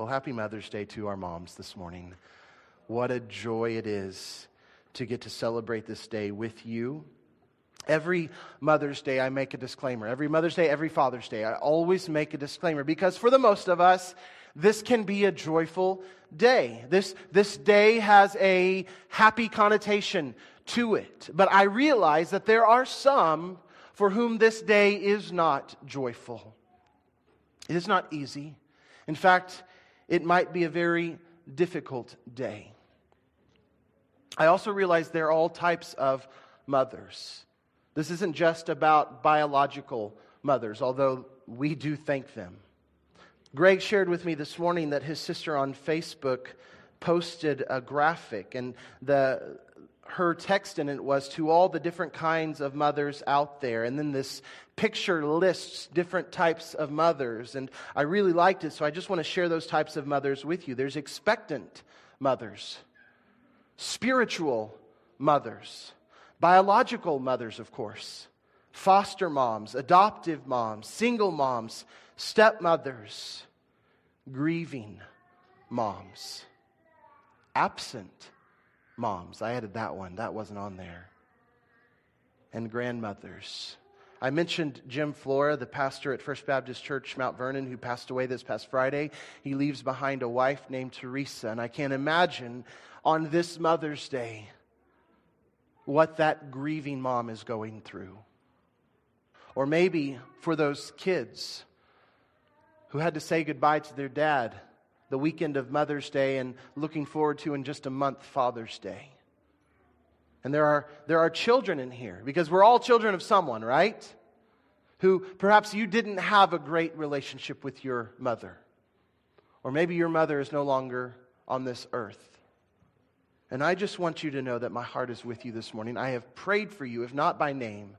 Well, happy Mother's Day to our moms this morning. What a joy it is to get to celebrate this day with you. Every Mother's Day, I make a disclaimer. Every Mother's Day, every Father's Day, I always make a disclaimer because for the most of us, this can be a joyful day. This, this day has a happy connotation to it. But I realize that there are some for whom this day is not joyful. It is not easy. In fact, it might be a very difficult day. I also realize there are all types of mothers. This isn't just about biological mothers, although we do thank them. Greg shared with me this morning that his sister on Facebook posted a graphic, and the, her text in it was to all the different kinds of mothers out there. And then this picture lists different types of mothers. And I really liked it, so I just want to share those types of mothers with you. There's expectant mothers, spiritual mothers, biological mothers, of course, foster moms, adoptive moms, single moms, stepmothers, grieving moms, absent moms. I added that one, that wasn't on there. And grandmothers. I mentioned Jim Flora, the pastor at First Baptist Church, Mount Vernon, who passed away this past Friday. He leaves behind a wife named Teresa. And I can't imagine on this Mother's Day what that grieving mom is going through. Or maybe for those kids who had to say goodbye to their dad the weekend of Mother's Day and looking forward to in just a month Father's Day. And there are, there are children in here because we're all children of someone, right? Who perhaps you didn't have a great relationship with your mother. Or maybe your mother is no longer on this earth. And I just want you to know that my heart is with you this morning. I have prayed for you, if not by name.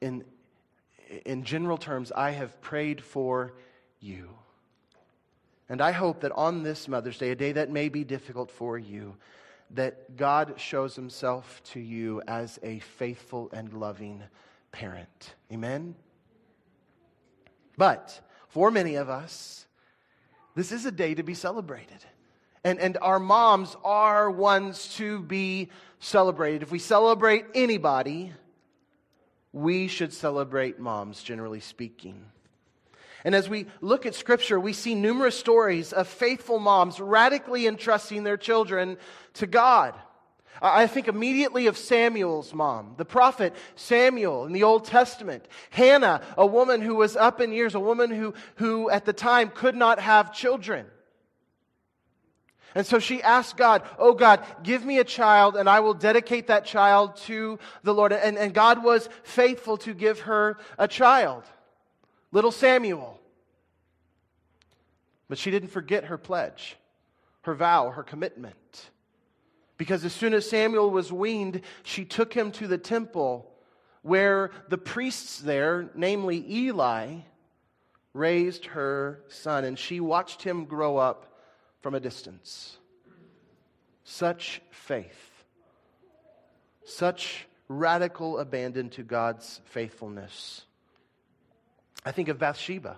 In, in general terms, I have prayed for you. And I hope that on this Mother's Day, a day that may be difficult for you, that God shows himself to you as a faithful and loving parent. Amen? But for many of us, this is a day to be celebrated. And, and our moms are ones to be celebrated. If we celebrate anybody, we should celebrate moms, generally speaking. And as we look at Scripture, we see numerous stories of faithful moms radically entrusting their children to God. I think immediately of Samuel's mom, the prophet Samuel in the Old Testament. Hannah, a woman who was up in years, a woman who, who at the time could not have children. And so she asked God, Oh God, give me a child and I will dedicate that child to the Lord. And, and God was faithful to give her a child little Samuel. But she didn't forget her pledge, her vow, her commitment. Because as soon as Samuel was weaned, she took him to the temple where the priests there, namely Eli, raised her son, and she watched him grow up from a distance. Such faith, such radical abandon to God's faithfulness. I think of Bathsheba,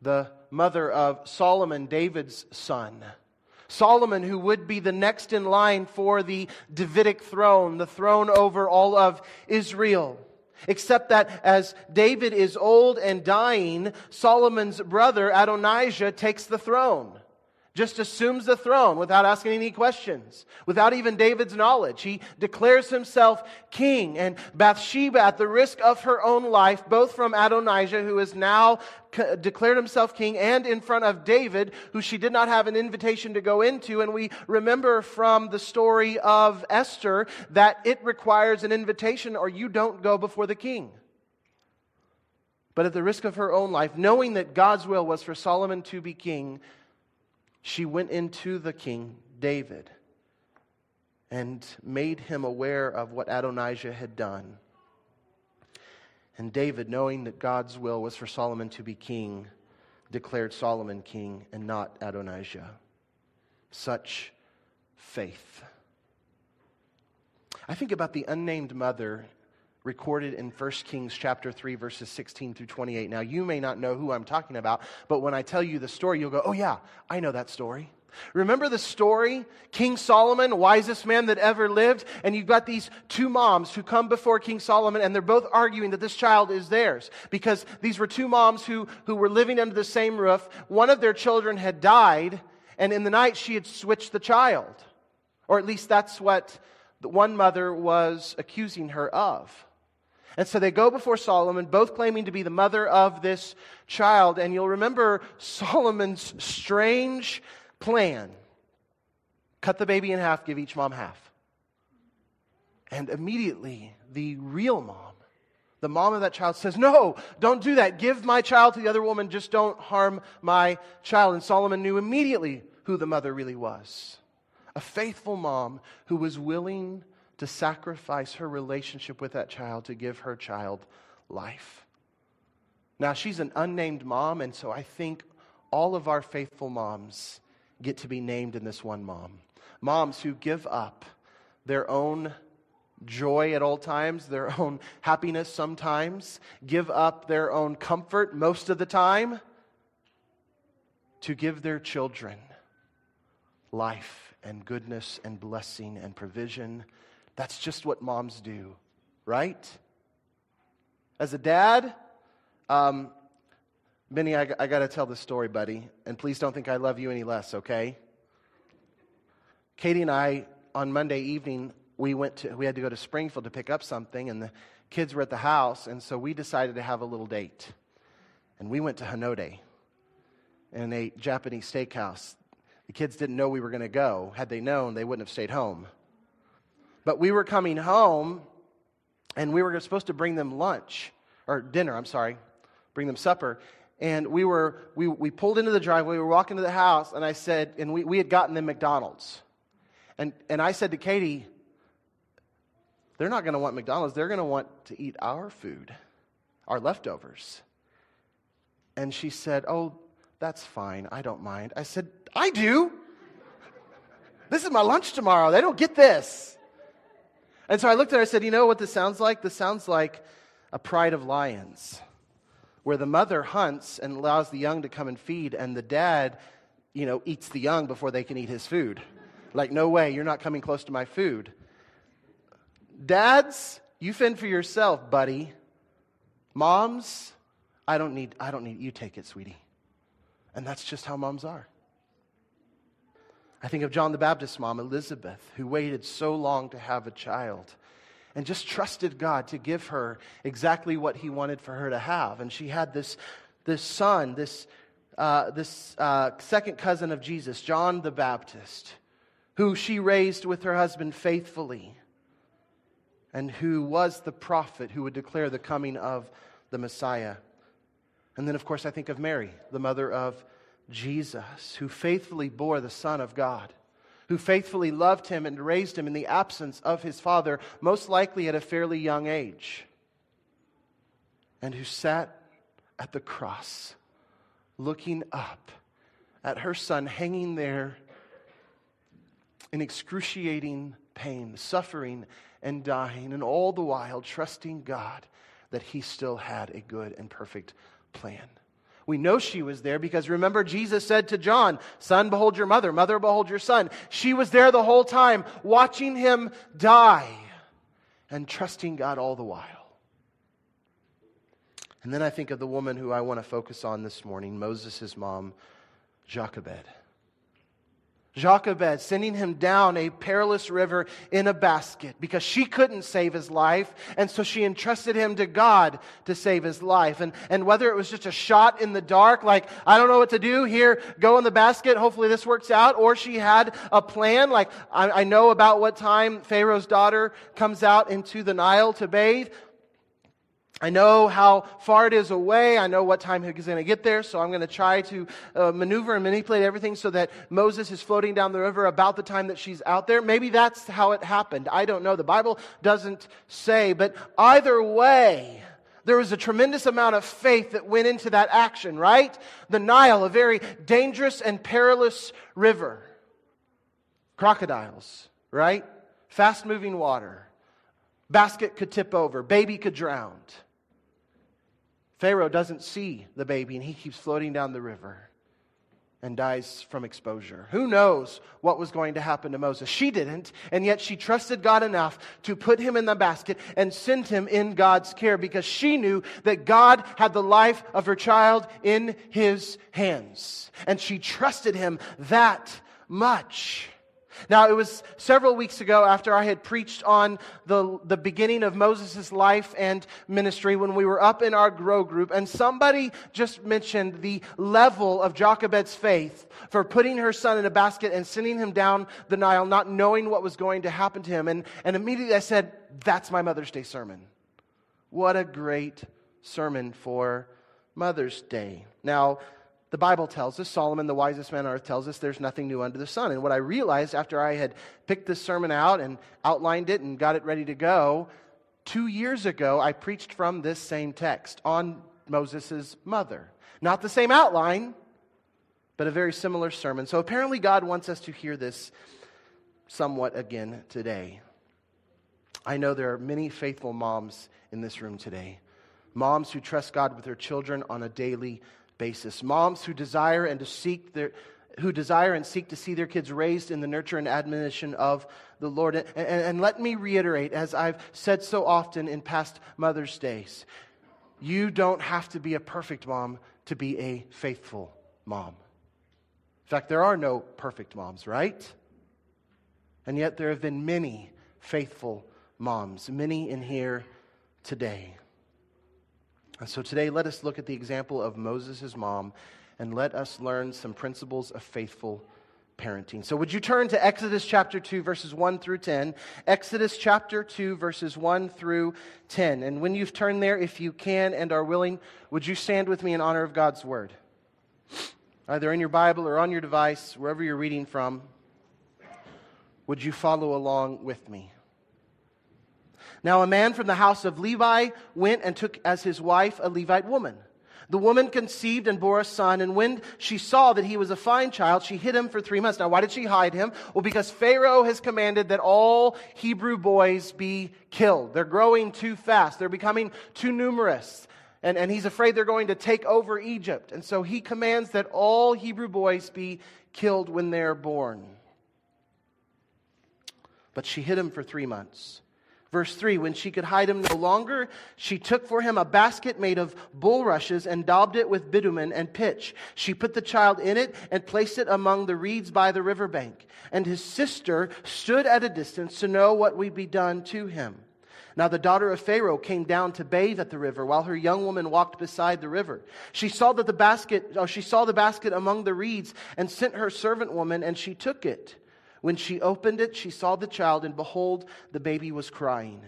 the mother of Solomon, David's son. Solomon, who would be the next in line for the Davidic throne, the throne over all of Israel. Except that as David is old and dying, Solomon's brother Adonijah takes the throne just assumes the throne without asking any questions, without even David's knowledge. He declares himself king. And Bathsheba, at the risk of her own life, both from Adonijah, who has now declared himself king, and in front of David, who she did not have an invitation to go into. And we remember from the story of Esther that it requires an invitation or you don't go before the king. But at the risk of her own life, knowing that God's will was for Solomon to be king, she went into the king, David, and made him aware of what Adonijah had done. And David, knowing that God's will was for Solomon to be king, declared Solomon king and not Adonijah. Such faith. I think about the unnamed mother recorded in 1 Kings chapter 3 verses 16 through 28. Now you may not know who I'm talking about, but when I tell you the story, you'll go, "Oh yeah, I know that story." Remember the story? King Solomon, wisest man that ever lived, and you've got these two moms who come before King Solomon, and they're both arguing that this child is theirs because these were two moms who, who were living under the same roof. One of their children had died, and in the night she had switched the child. Or at least that's what one mother was accusing her of. And so they go before Solomon, both claiming to be the mother of this child. And you'll remember Solomon's strange plan cut the baby in half, give each mom half. And immediately, the real mom, the mom of that child, says, No, don't do that. Give my child to the other woman. Just don't harm my child. And Solomon knew immediately who the mother really was a faithful mom who was willing to sacrifice her relationship with that child to give her child life. Now, she's an unnamed mom, and so I think all of our faithful moms get to be named in this one mom. Moms who give up their own joy at all times, their own happiness sometimes, give up their own comfort most of the time to give their children life and goodness and blessing and provision. That's just what moms do, right? As a dad, um, I, I got to tell this story, buddy, and please don't think I love you any less, okay? Katie and I, on Monday evening, we went to, we had to go to Springfield to pick up something, and the kids were at the house, and so we decided to have a little date. And we went to Hanode in a Japanese steakhouse. The kids didn't know we were going to go. Had they known, they wouldn't have stayed home. But we were coming home, and we were supposed to bring them lunch, or dinner, I'm sorry, bring them supper. And we were we, we pulled into the driveway we were walking to the house and i said and we, we had gotten them mcdonald's. And, and i said to katie they're not going to want mcdonald's they're going to want to eat our food our leftovers. And she said oh that's fine i don't mind. I said i do. This is my lunch tomorrow they don't get this and so i looked at her i said you know what this sounds like this sounds like a pride of lions where the mother hunts and allows the young to come and feed, and the dad, you know, eats the young before they can eat his food. Like, no way, you're not coming close to my food. Dads, you fend for yourself, buddy. Moms, I don't need, I don't need, you take it, sweetie. And that's just how moms are. I think of John the Baptist's mom, Elizabeth, who waited so long to have a child and just trusted God to give her exactly what He wanted for her to have. And she had this, this son, this, uh, this uh, second cousin of Jesus, John the Baptist, who she raised with her husband faithfully, and who was the prophet who would declare the coming of the Messiah. And then, of course, I think of Mary, the mother of Jesus, who faithfully bore the Son of God who faithfully loved him and raised him in the absence of his father, most likely at a fairly young age, and who sat at the cross looking up at her son hanging there in excruciating pain, suffering, and dying, and all the while trusting God that he still had a good and perfect plan. We know she was there because remember, Jesus said to John, Son, behold your mother, mother, behold your son. She was there the whole time, watching him die and trusting God all the while. And then I think of the woman who I want to focus on this morning, Moses' mom, Jochebed. Jochebed, sending him down a perilous river in a basket because she couldn't save his life. And so she entrusted him to God to save his life. And, and whether it was just a shot in the dark, like, I don't know what to do, here, go in the basket, hopefully this works out, or she had a plan, like, I, I know about what time Pharaoh's daughter comes out into the Nile to bathe. I know how far it is away. I know what time he's going to get there. So I'm going to try to uh, maneuver and manipulate everything so that Moses is floating down the river about the time that she's out there. Maybe that's how it happened. I don't know. The Bible doesn't say. But either way, there was a tremendous amount of faith that went into that action, right? The Nile, a very dangerous and perilous river. Crocodiles, right? Fast moving water Basket could tip over, baby could drown. Pharaoh doesn't see the baby and he keeps floating down the river and dies from exposure. Who knows what was going to happen to Moses? She didn't, and yet she trusted God enough to put him in the basket and send him in God's care because she knew that God had the life of her child in his hands. And she trusted him that much. Now, it was several weeks ago after I had preached on the, the beginning of Moses' life and ministry when we were up in our grow group, and somebody just mentioned the level of Jochebed's faith for putting her son in a basket and sending him down the Nile, not knowing what was going to happen to him. And, and immediately I said, That's my Mother's Day sermon. What a great sermon for Mother's Day. Now, the Bible tells us, Solomon, the wisest man on earth, tells us there's nothing new under the sun. And what I realized after I had picked this sermon out and outlined it and got it ready to go, two years ago, I preached from this same text on Moses' mother. Not the same outline, but a very similar sermon. So apparently, God wants us to hear this somewhat again today. I know there are many faithful moms in this room today. Moms who trust God with their children on a daily basis. Moms who desire and to seek their who desire and seek to see their kids raised in the nurture and admonition of the Lord. And, and, and, let me reiterate, as I've said so often in past Mother's Days, you don't have to be a perfect mom to be a faithful mom. In fact, there are no perfect moms, right? And yet there have been many faithful moms, many in here today. And so today, let us look at the example of Moses' mom and let us learn some principles of faithful parenting. So, would you turn to Exodus chapter 2, verses 1 through 10? Exodus chapter 2, verses 1 through 10. And when you've turned there, if you can and are willing, would you stand with me in honor of God's word? Either in your Bible or on your device, wherever you're reading from, would you follow along with me? Now, a man from the house of Levi went and took as his wife a Levite woman. The woman conceived and bore a son, and when she saw that he was a fine child, she hid him for three months. Now, why did she hide him? Well, because Pharaoh has commanded that all Hebrew boys be killed. They're growing too fast, they're becoming too numerous. And, and he's afraid they're going to take over Egypt. And so he commands that all Hebrew boys be killed when they're born. But she hid him for three months. Verse 3 When she could hide him no longer, she took for him a basket made of bulrushes and daubed it with bitumen and pitch. She put the child in it and placed it among the reeds by the riverbank. And his sister stood at a distance to know what would be done to him. Now the daughter of Pharaoh came down to bathe at the river while her young woman walked beside the river. She saw that the basket, oh, she saw the basket among the reeds and sent her servant woman and she took it. When she opened it, she saw the child, and behold, the baby was crying.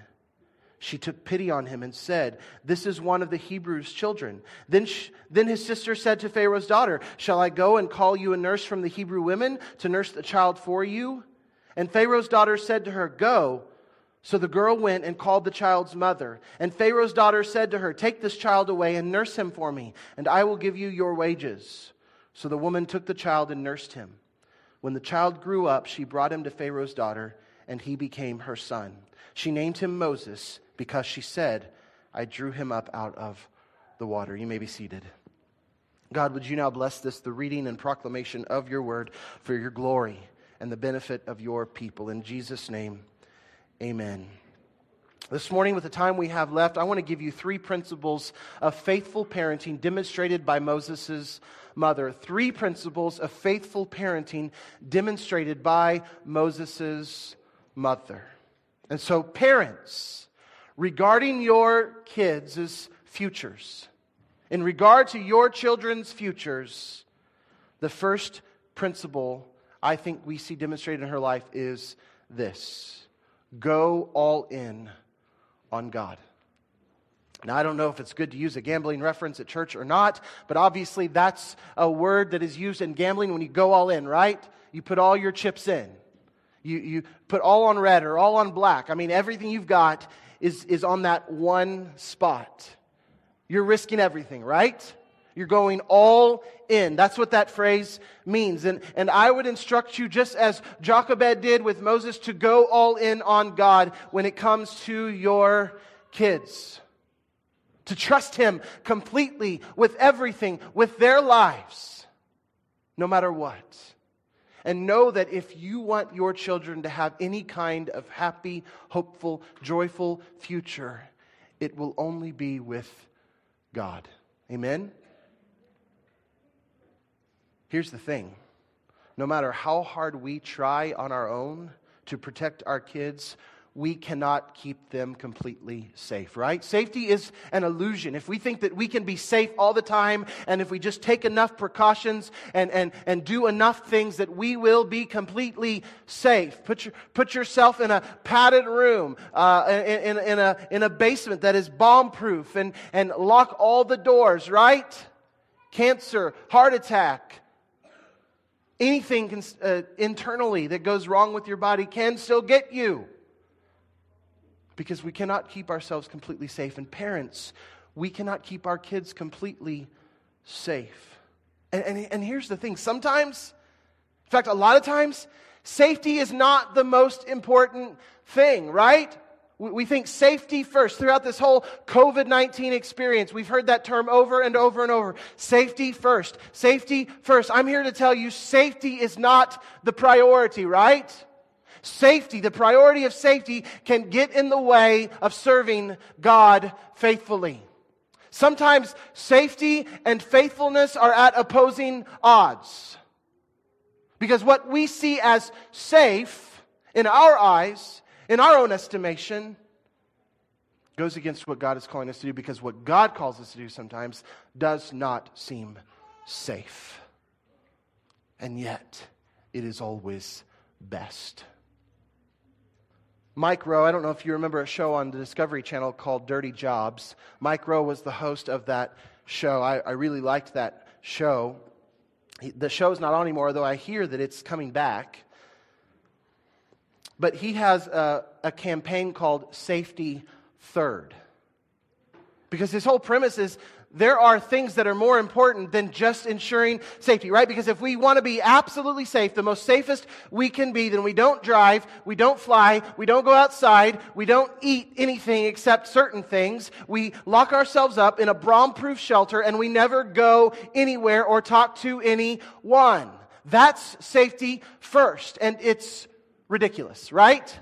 She took pity on him and said, This is one of the Hebrews' children. Then, then his sister said to Pharaoh's daughter, Shall I go and call you a nurse from the Hebrew women to nurse the child for you? And Pharaoh's daughter said to her, Go. So the girl went and called the child's mother. And Pharaoh's daughter said to her, Take this child away and nurse him for me, and I will give you your wages. So the woman took the child and nursed him. When the child grew up, she brought him to Pharaoh's daughter, and he became her son. She named him Moses because she said, I drew him up out of the water. You may be seated. God, would you now bless this, the reading and proclamation of your word for your glory and the benefit of your people. In Jesus' name, amen. This morning, with the time we have left, I want to give you three principles of faithful parenting demonstrated by Moses' mother. Three principles of faithful parenting demonstrated by Moses' mother. And so, parents, regarding your kids' futures, in regard to your children's futures, the first principle I think we see demonstrated in her life is this go all in on God. Now, I don't know if it's good to use a gambling reference at church or not, but obviously that's a word that is used in gambling when you go all in, right? You put all your chips in. You, you put all on red or all on black. I mean, everything you've got is, is on that one spot. You're risking everything, right? You're going all in. That's what that phrase means. And, and I would instruct you, just as Jochebed did with Moses, to go all in on God when it comes to your kids. To trust Him completely with everything, with their lives, no matter what. And know that if you want your children to have any kind of happy, hopeful, joyful future, it will only be with God. Amen? Here's the thing no matter how hard we try on our own to protect our kids, we cannot keep them completely safe, right? Safety is an illusion. If we think that we can be safe all the time, and if we just take enough precautions and, and, and do enough things, that we will be completely safe. Put, your, put yourself in a padded room, uh, in, in, in, a, in a basement that is bomb proof, and, and lock all the doors, right? Cancer, heart attack, anything can, uh, internally that goes wrong with your body can still get you because we cannot keep ourselves completely safe. And parents, we cannot keep our kids completely safe. And, and, and here's the thing sometimes, in fact, a lot of times, safety is not the most important thing, right? We think safety first. Throughout this whole COVID 19 experience, we've heard that term over and over and over. Safety first. Safety first. I'm here to tell you safety is not the priority, right? Safety, the priority of safety, can get in the way of serving God faithfully. Sometimes safety and faithfulness are at opposing odds. Because what we see as safe in our eyes, in our own estimation, goes against what God is calling us to do because what God calls us to do sometimes does not seem safe. And yet, it is always best. Mike Rowe, I don't know if you remember a show on the Discovery Channel called Dirty Jobs. Mike Rowe was the host of that show. I, I really liked that show. He, the show's not on anymore, though I hear that it's coming back. But he has a, a campaign called Safety Third. Because his whole premise is there are things that are more important than just ensuring safety, right? Because if we want to be absolutely safe, the most safest we can be, then we don't drive, we don't fly, we don't go outside, we don't eat anything except certain things. We lock ourselves up in a bomb proof shelter and we never go anywhere or talk to anyone. That's safety first. And it's ridiculous, right?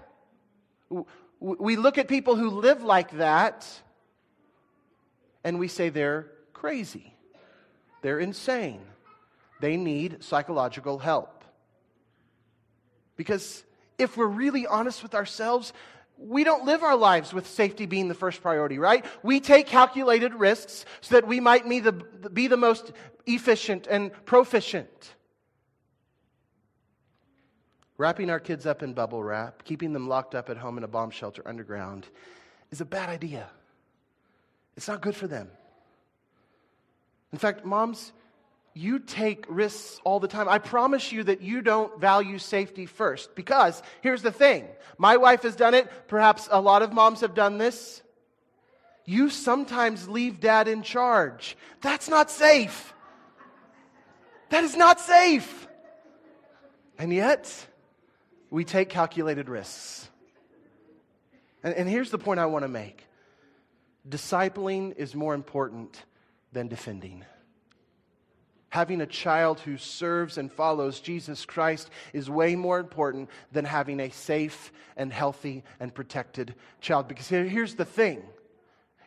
We look at people who live like that and we say they're crazy, they're insane, they need psychological help. Because if we're really honest with ourselves, we don't live our lives with safety being the first priority, right? We take calculated risks so that we might be the, be the most efficient and proficient. Wrapping our kids up in bubble wrap, keeping them locked up at home in a bomb shelter underground, is a bad idea. It's not good for them. In fact, moms, you take risks all the time. I promise you that you don't value safety first because here's the thing my wife has done it. Perhaps a lot of moms have done this. You sometimes leave dad in charge. That's not safe. That is not safe. And yet, we take calculated risks. And, and here's the point I want to make discipling is more important than defending. Having a child who serves and follows Jesus Christ is way more important than having a safe and healthy and protected child. Because here's the thing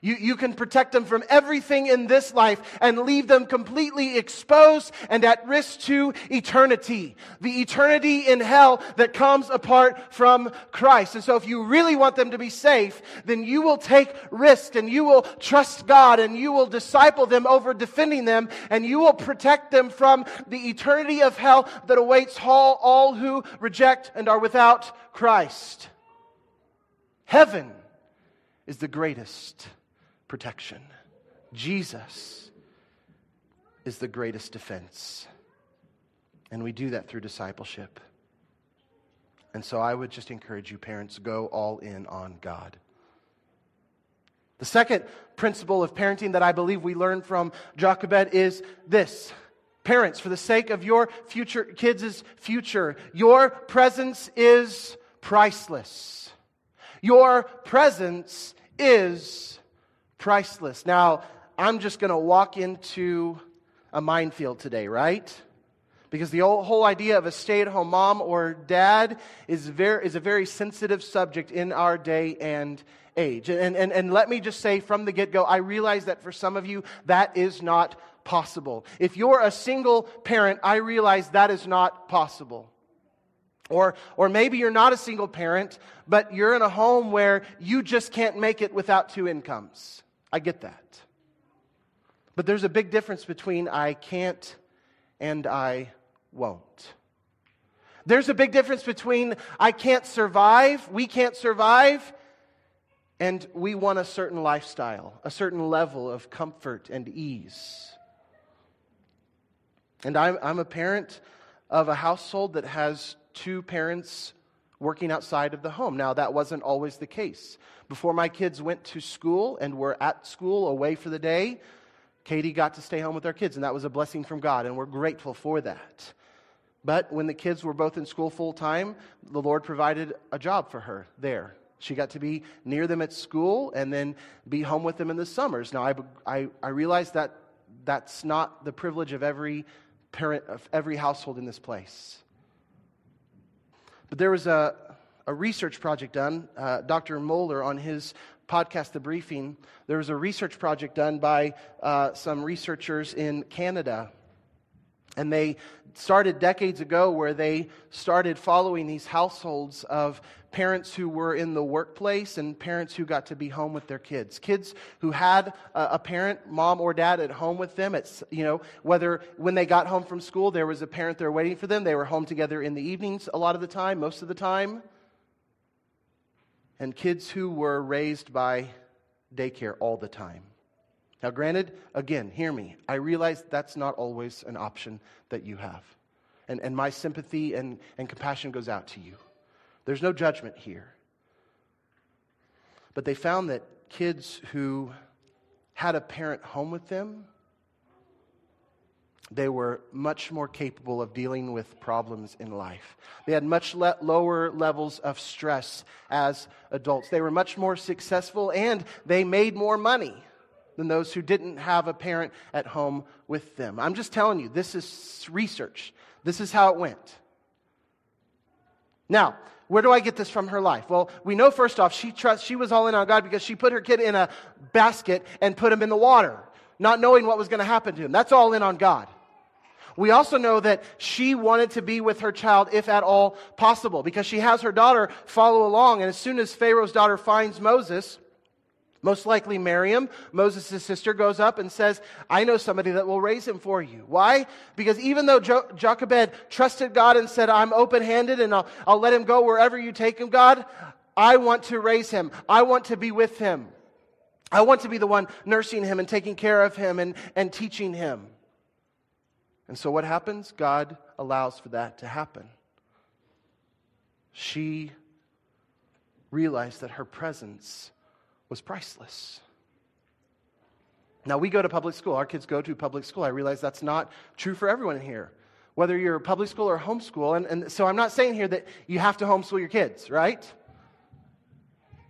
you, you can protect them from everything in this life and leave them completely exposed and at risk to eternity. The eternity in hell that comes apart from Christ. And so if you really want them to be safe, then you will take risk and you will trust God and you will disciple them over defending them and you will protect them from the eternity of hell that awaits all, all who reject and are without Christ. Heaven is the greatest protection. Jesus is the greatest defense. And we do that through discipleship. And so I would just encourage you, parents, go all in on God. The second principle of parenting that I believe we learn from Jochebed is this. Parents, for the sake of your future kids' future, your presence is priceless. Your presence is priceless. Now, I'm just going to walk into a minefield today, right? Because the whole idea of a stay at home mom or dad is, very, is a very sensitive subject in our day and age. And, and, and let me just say from the get go, I realize that for some of you, that is not possible. If you're a single parent, I realize that is not possible. Or, or maybe you're not a single parent, but you're in a home where you just can't make it without two incomes. I get that. But there's a big difference between I can't and I won't. There's a big difference between I can't survive, we can't survive, and we want a certain lifestyle, a certain level of comfort and ease. And I'm, I'm a parent of a household that has two parents working outside of the home. Now, that wasn't always the case. Before my kids went to school and were at school away for the day, Katie got to stay home with our kids, and that was a blessing from God, and we're grateful for that. But when the kids were both in school full time, the Lord provided a job for her there. She got to be near them at school and then be home with them in the summers. Now, I, I, I realize that that's not the privilege of every parent, of every household in this place. But there was a, a research project done, uh, Dr. Mohler on his podcast, The Briefing. There was a research project done by uh, some researchers in Canada. And they started decades ago where they started following these households of parents who were in the workplace and parents who got to be home with their kids. Kids who had a, parent, mom or dad, at home with them. It's, you know, whether when they got home from school, there was a parent there waiting for them. They were home together in the evenings a lot of the time, most of the time. And kids who were raised by daycare all the time. Now, granted, again, hear me. I realize that's not always an option that you have. And, and my sympathy and, and compassion goes out to you. There's no judgment here. But they found that kids who had a parent home with them, they were much more capable of dealing with problems in life. They had much le- lower levels of stress as adults. They were much more successful and they made more money than those who didn't have a parent at home with them. I'm just telling you, this is research. This is how it went. Now, where do I get this from her life? Well, we know first off, she trusts, she was all in on God because she put her kid in a basket and put him in the water, not knowing what was going to happen to him. That's all in on God. We also know that she wanted to be with her child if at all possible because she has her daughter follow along. And as soon as Pharaoh's daughter finds Moses, most likely, Miriam, Moses' sister, goes up and says, I know somebody that will raise him for you. Why? Because even though jo- Jochebed trusted God and said, I'm open handed and I'll, I'll let him go wherever you take him, God, I want to raise him. I want to be with him. I want to be the one nursing him and taking care of him and, and teaching him. And so what happens? God allows for that to happen. She realized that her presence was priceless. Now, we go to public school. Our kids go to public school. I realize that's not true for everyone here, whether you're public school or homeschool. And, and so I'm not saying here that you have to homeschool your kids, right?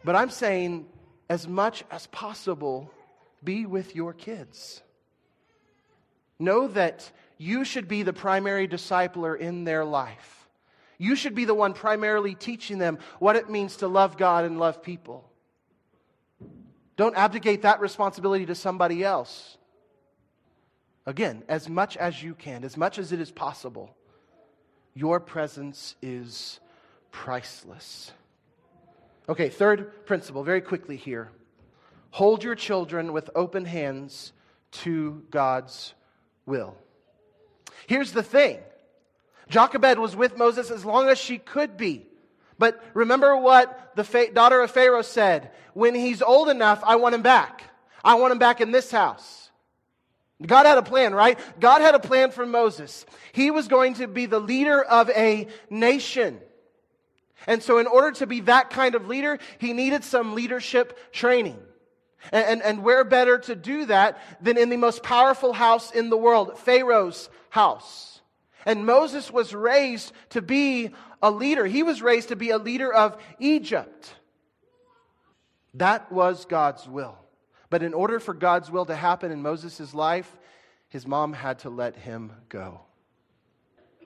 But I'm saying, as much as possible, be with your kids. Know that you should be the primary discipler in their life. You should be the one primarily teaching them what it means to love God and love people. Don't abdicate that responsibility to somebody else. Again, as much as you can, as much as it is possible, your presence is priceless. Okay, third principle, very quickly here. Hold your children with open hands to God's will. Here's the thing Jochebed was with Moses as long as she could be. But remember what the fa- daughter of Pharaoh said when he's old enough, I want him back. I want him back in this house. God had a plan, right? God had a plan for Moses. He was going to be the leader of a nation. And so, in order to be that kind of leader, he needed some leadership training. And, and, and where better to do that than in the most powerful house in the world, Pharaoh's house. And Moses was raised to be a leader. He was raised to be a leader of Egypt. That was God's will. But in order for God's will to happen in Moses' life, his mom had to let him go.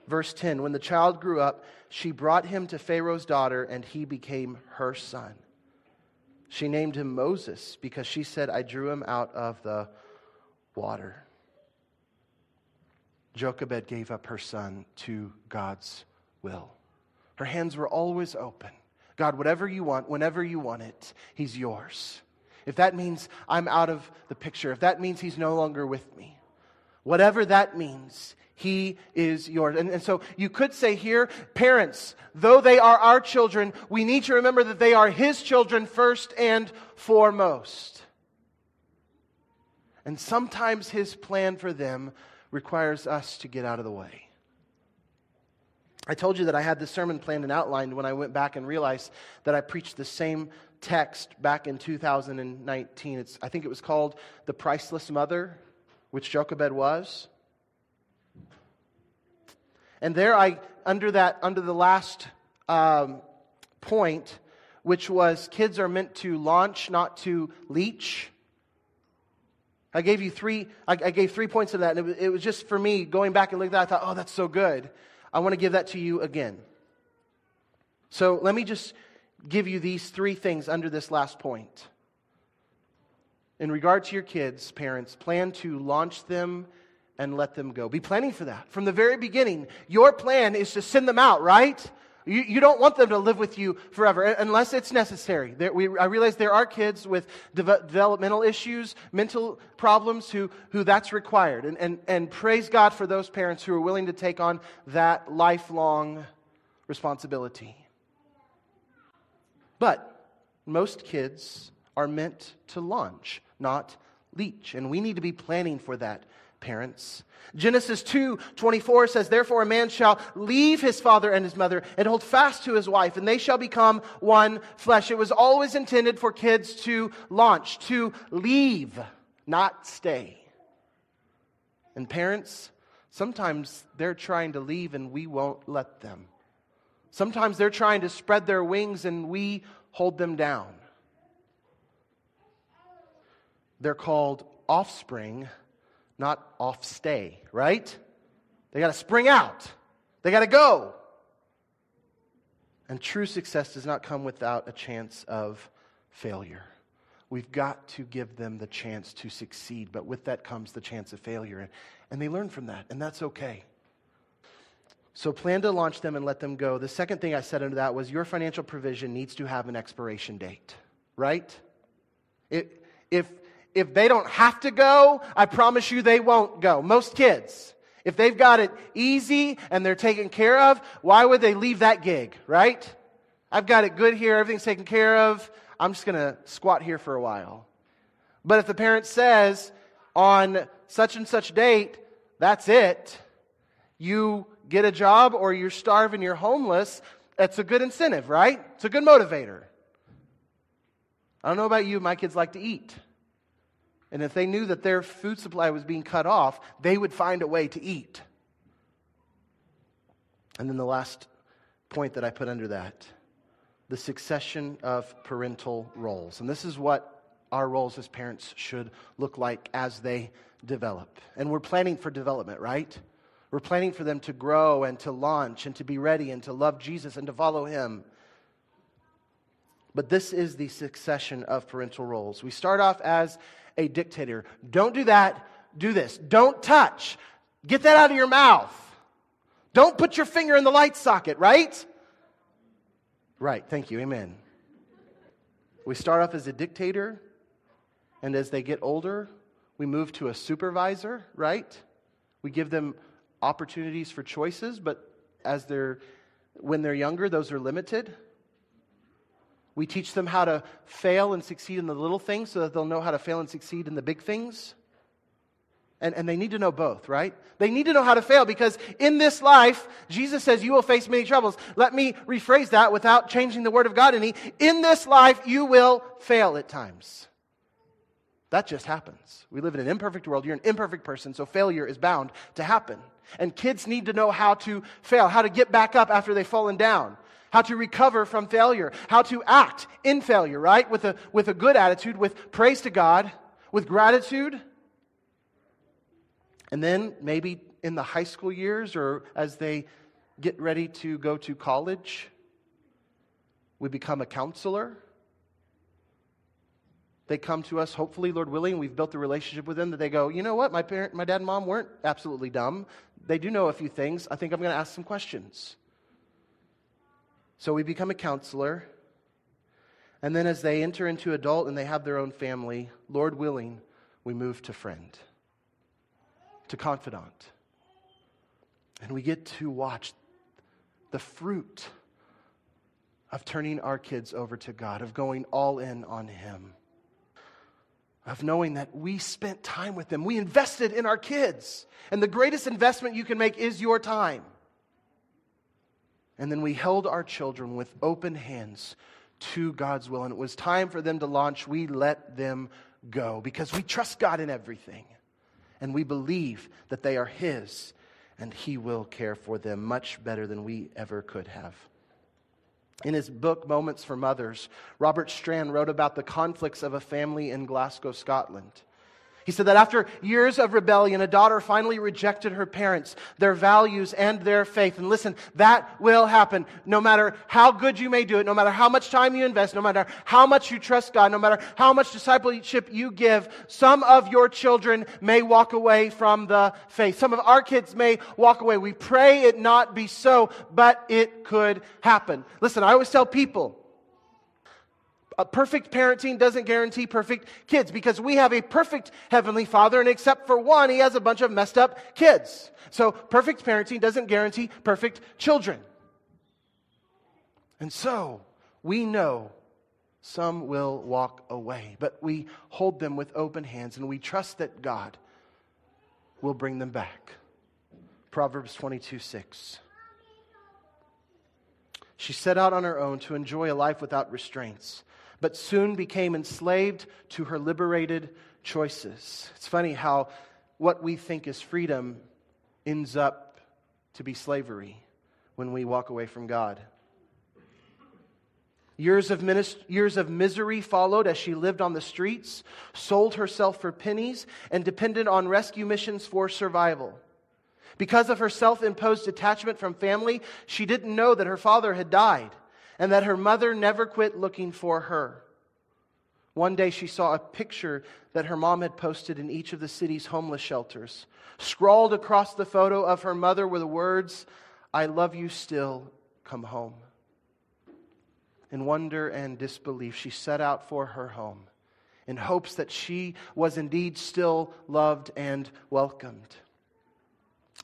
Verse 10 When the child grew up, she brought him to Pharaoh's daughter, and he became her son. She named him Moses because she said, I drew him out of the water. Jochebed gave up her son to God's will. Her hands were always open. God, whatever you want, whenever you want it, He's yours. If that means I'm out of the picture, if that means He's no longer with me, whatever that means, He is yours. And, and so you could say here, parents, though they are our children, we need to remember that they are His children first and foremost. And sometimes His plan for them requires us to get out of the way. I told you that I had this sermon planned and outlined when I went back and realized that I preached the same text back in 2019. It's, I think it was called The Priceless Mother, which Jochebed was. And there I, under that, under the last um, point, which was kids are meant to launch, not to leech. I gave you three, I, I gave three points of that, and it was, it was just for me going back and looking at that, I thought, oh, that's so good. I want to give that to you again. So let me just give you these three things under this last point. In regard to your kids, parents, plan to launch them and let them go. Be planning for that. From the very beginning, your plan is to send them out, right? You, you don't want them to live with you forever unless it's necessary. There, we, I realize there are kids with de- developmental issues, mental problems, who, who that's required. And, and, and praise God for those parents who are willing to take on that lifelong responsibility. But most kids are meant to launch, not leech. And we need to be planning for that parents. Genesis 2 24 says, Therefore, a man shall leave his father and his mother and hold fast to his wife, and they shall become one flesh. It was always intended for kids to launch, to leave, not stay. And parents, sometimes they're trying to leave and we won't let them. Sometimes they're trying to spread their wings and we hold them down. They're called offspring not off stay, right? They got to spring out, they got to go. And true success does not come without a chance of failure. We've got to give them the chance to succeed, but with that comes the chance of failure. And they learn from that, and that's okay. So plan to launch them and let them go. The second thing I said under that was your financial provision needs to have an expiration date, right? It, if, if they don't have to go, I promise you they won't go. Most kids, if they've got it easy and they're taken care of, why would they leave that gig, right? I've got it good here, everything's taken care of. I'm just going to squat here for a while. But if the parent says on such and such date, that's it, you get a job or you're starving, you're homeless, that's a good incentive, right? It's a good motivator. I don't know about you, my kids like to eat. And if they knew that their food supply was being cut off, they would find a way to eat. And then the last point that I put under that the succession of parental roles. And this is what our roles as parents should look like as they develop. And we're planning for development, right? We're planning for them to grow and to launch and to be ready and to love Jesus and to follow Him. But this is the succession of parental roles. We start off as a dictator. Don't do that. Do this. Don't touch. Get that out of your mouth. Don't put your finger in the light socket, right? Right. Thank you. Amen. We start off as a dictator, and as they get older, we move to a supervisor, right? We give them opportunities for choices, but as they're when they're younger, those are limited. We teach them how to fail and succeed in the little things so that they'll know how to fail and succeed in the big things. And, and they need to know both, right? They need to know how to fail because in this life, Jesus says you will face many troubles. Let me rephrase that without changing the word of God any. In this life, you will fail at times. That just happens. We live in an imperfect world. You're an imperfect person, so failure is bound to happen. And kids need to know how to fail, how to get back up after they've fallen down, how to recover from failure, how to act in failure, right? With a, with a good attitude, with praise to God, with gratitude. And then maybe in the high school years or as they get ready to go to college, we become a counselor they come to us, hopefully, Lord willing, we've built a relationship with them that they go, you know what, my parent, my dad and mom weren't absolutely dumb. They do know a few things. I think I'm going to ask some questions. So we become a counselor. And then as they enter into adult and they have their own family, Lord willing, we move to friend, to confidant. And we get to watch the fruit of turning our kids over to God, of going all in on Him of knowing that we spent time with them. We invested in our kids. And the greatest investment you can make is your time. And then we held our children with open hands to God's will. And it was time for them to launch. We let them go because we trust God in everything. And we believe that they are His and He will care for them much better than we ever could have. In his book, Moments for Mothers, Robert Strand wrote about the conflicts of a family in Glasgow, Scotland. He said that after years of rebellion, a daughter finally rejected her parents, their values, and their faith. And listen, that will happen no matter how good you may do it, no matter how much time you invest, no matter how much you trust God, no matter how much discipleship you give. Some of your children may walk away from the faith. Some of our kids may walk away. We pray it not be so, but it could happen. Listen, I always tell people, a perfect parenting doesn't guarantee perfect kids because we have a perfect heavenly father, and except for one, he has a bunch of messed up kids. So, perfect parenting doesn't guarantee perfect children. And so, we know some will walk away, but we hold them with open hands and we trust that God will bring them back. Proverbs 22 6. She set out on her own to enjoy a life without restraints but soon became enslaved to her liberated choices. It's funny how what we think is freedom ends up to be slavery when we walk away from God. Years of, minist- years of misery followed as she lived on the streets, sold herself for pennies, and depended on rescue missions for survival. Because of her self imposed detachment from family, she didn't know that her father had died and that her mother never quit looking for her. One day she saw a picture that her mom had posted in each of the city's homeless shelters. Scrawled across the photo of her mother were the words, I love you still, come home. In wonder and disbelief, she set out for her home in hopes that she was indeed still loved and welcomed.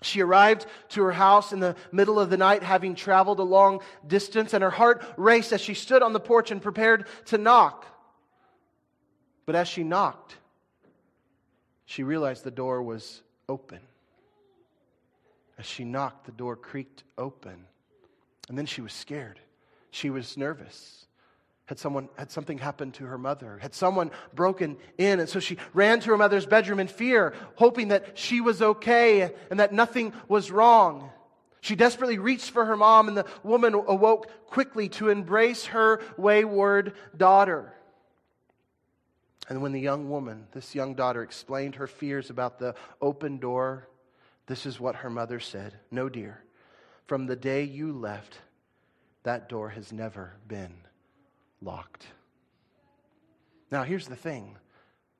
She arrived to her house in the middle of the night, having traveled a long distance, and her heart raced as she stood on the porch and prepared to knock. But as she knocked, she realized the door was open. As she knocked, the door creaked open. And then she was scared. She was nervous. Had someone had something happened to her mother? Had someone broken in? And so she ran to her mother's bedroom in fear, hoping that she was okay and that nothing was wrong. She desperately reached for her mom, and the woman awoke quickly to embrace her wayward daughter. And when the young woman, this young daughter, explained her fears about the open door, this is what her mother said No, dear, from the day you left, that door has never been locked. Now, here's the thing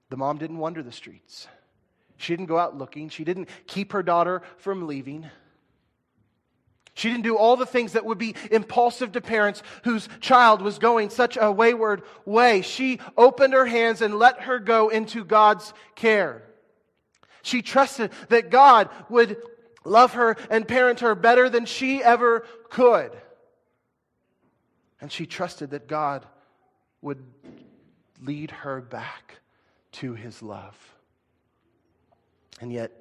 the mom didn't wander the streets, she didn't go out looking, she didn't keep her daughter from leaving. She didn't do all the things that would be impulsive to parents whose child was going such a wayward way. She opened her hands and let her go into God's care. She trusted that God would love her and parent her better than she ever could. And she trusted that God would lead her back to his love. And yet,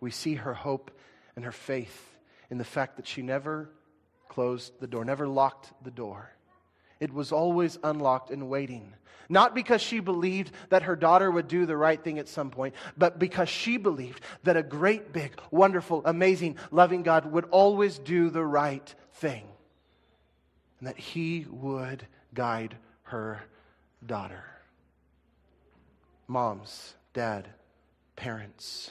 we see her hope and her faith in the fact that she never closed the door, never locked the door. It was always unlocked and waiting. Not because she believed that her daughter would do the right thing at some point, but because she believed that a great, big, wonderful, amazing, loving God would always do the right thing. And that he would guide her daughter. Moms, dad, parents.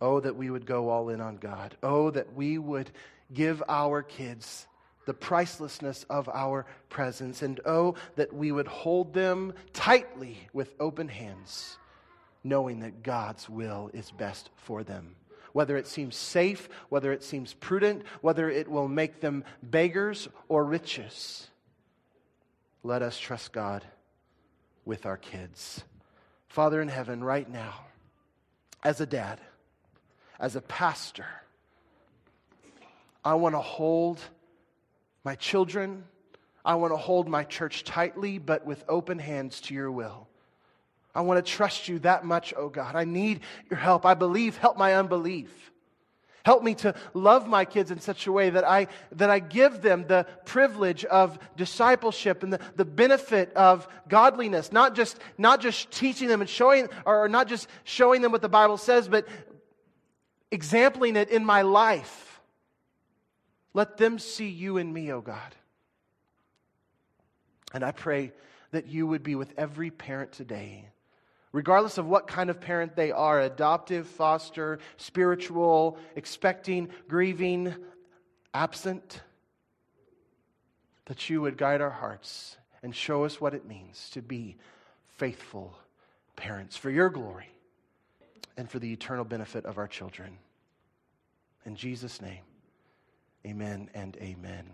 Oh, that we would go all in on God. Oh, that we would give our kids the pricelessness of our presence. And oh, that we would hold them tightly with open hands, knowing that God's will is best for them. Whether it seems safe, whether it seems prudent, whether it will make them beggars or riches. Let us trust God with our kids. Father in heaven, right now, as a dad, as a pastor, I want to hold my children. I want to hold my church tightly, but with open hands to your will. I want to trust you that much, oh God. I need your help. I believe, help my unbelief. Help me to love my kids in such a way that I, that I give them the privilege of discipleship and the, the benefit of godliness. Not just, not just teaching them and showing, or not just showing them what the Bible says, but exempling it in my life. Let them see you and me, O oh God. And I pray that you would be with every parent today, regardless of what kind of parent they are adoptive, foster, spiritual, expecting, grieving, absent that you would guide our hearts and show us what it means to be faithful parents for your glory and for the eternal benefit of our children. In Jesus' name. Amen and amen.